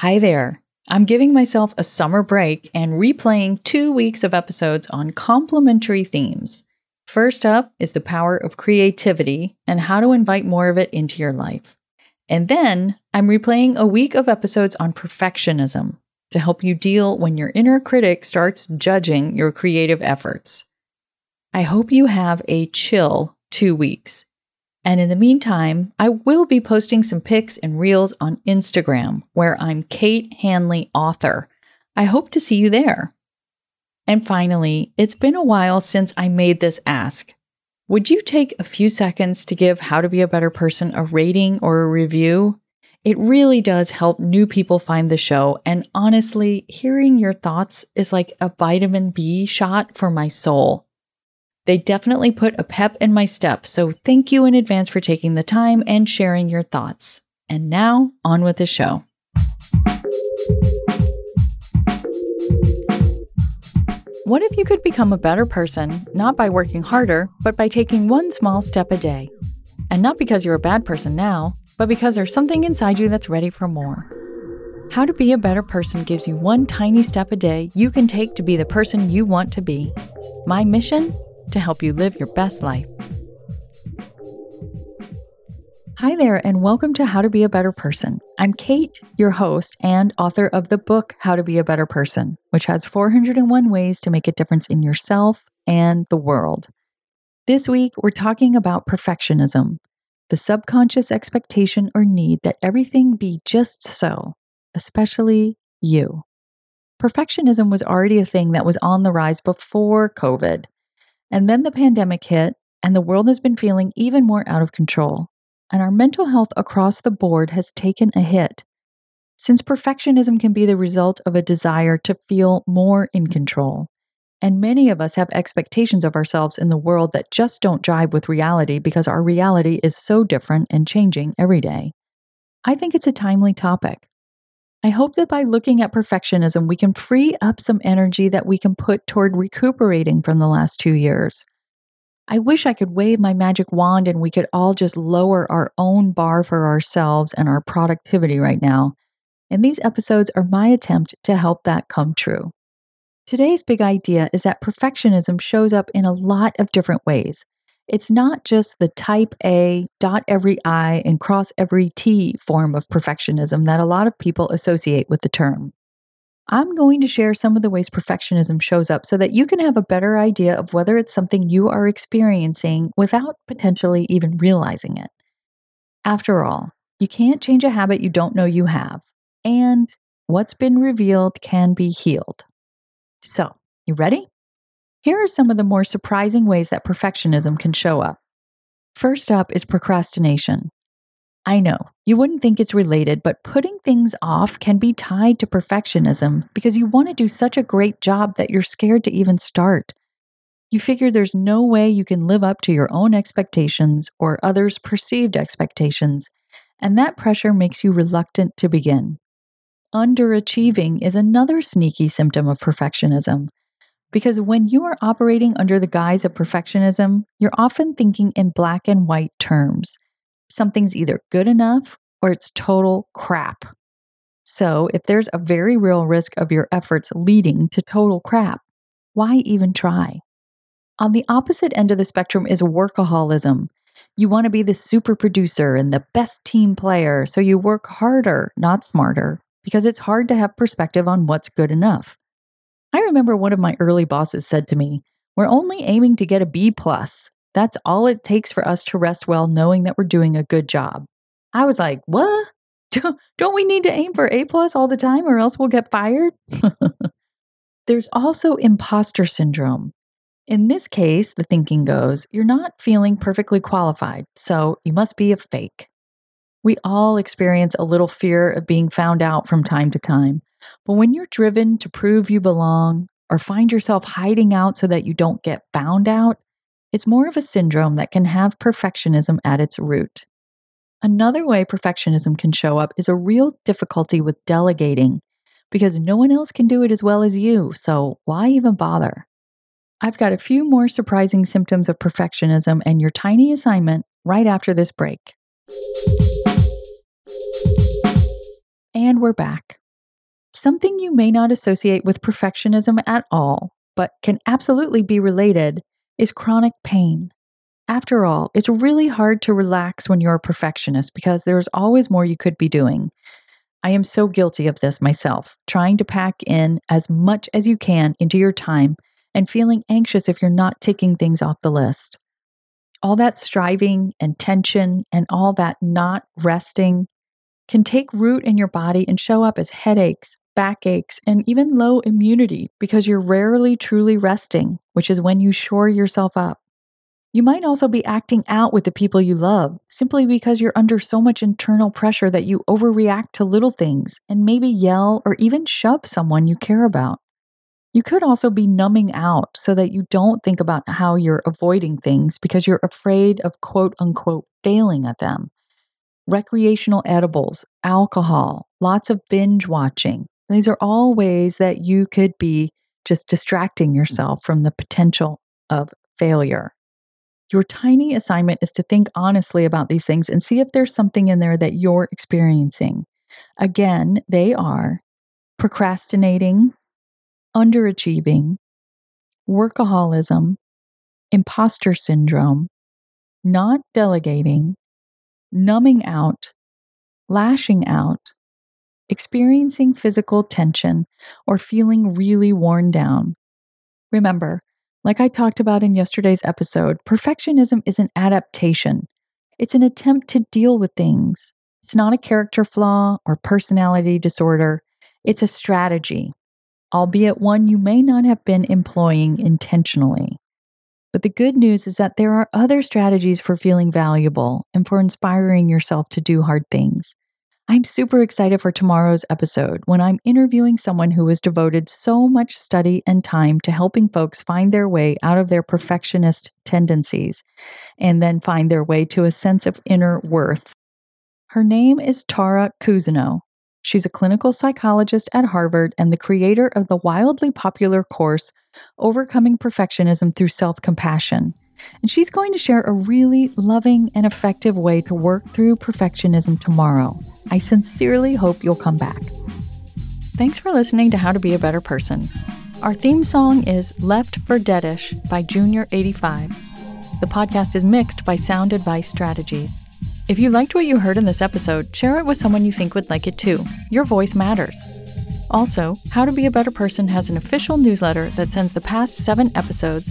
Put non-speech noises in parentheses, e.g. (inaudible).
Hi there. I'm giving myself a summer break and replaying two weeks of episodes on complementary themes. First up is the power of creativity and how to invite more of it into your life. And then I'm replaying a week of episodes on perfectionism to help you deal when your inner critic starts judging your creative efforts. I hope you have a chill two weeks. And in the meantime, I will be posting some pics and reels on Instagram where I'm Kate Hanley Author. I hope to see you there. And finally, it's been a while since I made this ask. Would you take a few seconds to give How to Be a Better Person a rating or a review? It really does help new people find the show. And honestly, hearing your thoughts is like a vitamin B shot for my soul. They definitely put a pep in my step, so thank you in advance for taking the time and sharing your thoughts. And now, on with the show. What if you could become a better person, not by working harder, but by taking one small step a day? And not because you're a bad person now, but because there's something inside you that's ready for more. How to be a better person gives you one tiny step a day you can take to be the person you want to be. My mission? To help you live your best life. Hi there, and welcome to How to Be a Better Person. I'm Kate, your host and author of the book How to Be a Better Person, which has 401 ways to make a difference in yourself and the world. This week, we're talking about perfectionism, the subconscious expectation or need that everything be just so, especially you. Perfectionism was already a thing that was on the rise before COVID. And then the pandemic hit, and the world has been feeling even more out of control. And our mental health across the board has taken a hit. Since perfectionism can be the result of a desire to feel more in control, and many of us have expectations of ourselves in the world that just don't jive with reality because our reality is so different and changing every day. I think it's a timely topic. I hope that by looking at perfectionism, we can free up some energy that we can put toward recuperating from the last two years. I wish I could wave my magic wand and we could all just lower our own bar for ourselves and our productivity right now. And these episodes are my attempt to help that come true. Today's big idea is that perfectionism shows up in a lot of different ways. It's not just the type A, dot every I, and cross every T form of perfectionism that a lot of people associate with the term. I'm going to share some of the ways perfectionism shows up so that you can have a better idea of whether it's something you are experiencing without potentially even realizing it. After all, you can't change a habit you don't know you have, and what's been revealed can be healed. So, you ready? Here are some of the more surprising ways that perfectionism can show up. First up is procrastination. I know you wouldn't think it's related, but putting things off can be tied to perfectionism because you want to do such a great job that you're scared to even start. You figure there's no way you can live up to your own expectations or others' perceived expectations, and that pressure makes you reluctant to begin. Underachieving is another sneaky symptom of perfectionism. Because when you are operating under the guise of perfectionism, you're often thinking in black and white terms. Something's either good enough or it's total crap. So, if there's a very real risk of your efforts leading to total crap, why even try? On the opposite end of the spectrum is workaholism. You want to be the super producer and the best team player, so you work harder, not smarter, because it's hard to have perspective on what's good enough. I remember one of my early bosses said to me, We're only aiming to get a B. plus. That's all it takes for us to rest well knowing that we're doing a good job. I was like, What? (laughs) Don't we need to aim for A plus all the time or else we'll get fired? (laughs) There's also imposter syndrome. In this case, the thinking goes, you're not feeling perfectly qualified, so you must be a fake. We all experience a little fear of being found out from time to time. But when you're driven to prove you belong or find yourself hiding out so that you don't get found out, it's more of a syndrome that can have perfectionism at its root. Another way perfectionism can show up is a real difficulty with delegating because no one else can do it as well as you, so why even bother? I've got a few more surprising symptoms of perfectionism and your tiny assignment right after this break. And we're back. Something you may not associate with perfectionism at all, but can absolutely be related, is chronic pain. After all, it's really hard to relax when you're a perfectionist because there's always more you could be doing. I am so guilty of this myself, trying to pack in as much as you can into your time and feeling anxious if you're not ticking things off the list. All that striving and tension and all that not resting can take root in your body and show up as headaches, backaches, and even low immunity because you're rarely truly resting, which is when you shore yourself up. You might also be acting out with the people you love simply because you're under so much internal pressure that you overreact to little things and maybe yell or even shove someone you care about. You could also be numbing out so that you don't think about how you're avoiding things because you're afraid of quote unquote failing at them. Recreational edibles, alcohol, lots of binge watching. These are all ways that you could be just distracting yourself mm-hmm. from the potential of failure. Your tiny assignment is to think honestly about these things and see if there's something in there that you're experiencing. Again, they are procrastinating, underachieving, workaholism, imposter syndrome, not delegating, numbing out, lashing out, experiencing physical tension, or feeling really worn down. Remember, like I talked about in yesterday's episode, perfectionism is an adaptation. It's an attempt to deal with things. It's not a character flaw or personality disorder. It's a strategy, albeit one you may not have been employing intentionally. But the good news is that there are other strategies for feeling valuable and for inspiring yourself to do hard things. I'm super excited for tomorrow's episode when I'm interviewing someone who has devoted so much study and time to helping folks find their way out of their perfectionist tendencies and then find their way to a sense of inner worth. Her name is Tara Cousineau. She's a clinical psychologist at Harvard and the creator of the wildly popular course Overcoming Perfectionism Through Self Compassion. And she's going to share a really loving and effective way to work through perfectionism tomorrow. I sincerely hope you'll come back. Thanks for listening to How to Be a Better Person. Our theme song is Left for Deadish by Junior85. The podcast is mixed by Sound Advice Strategies. If you liked what you heard in this episode, share it with someone you think would like it too. Your voice matters. Also, How to Be a Better Person has an official newsletter that sends the past seven episodes,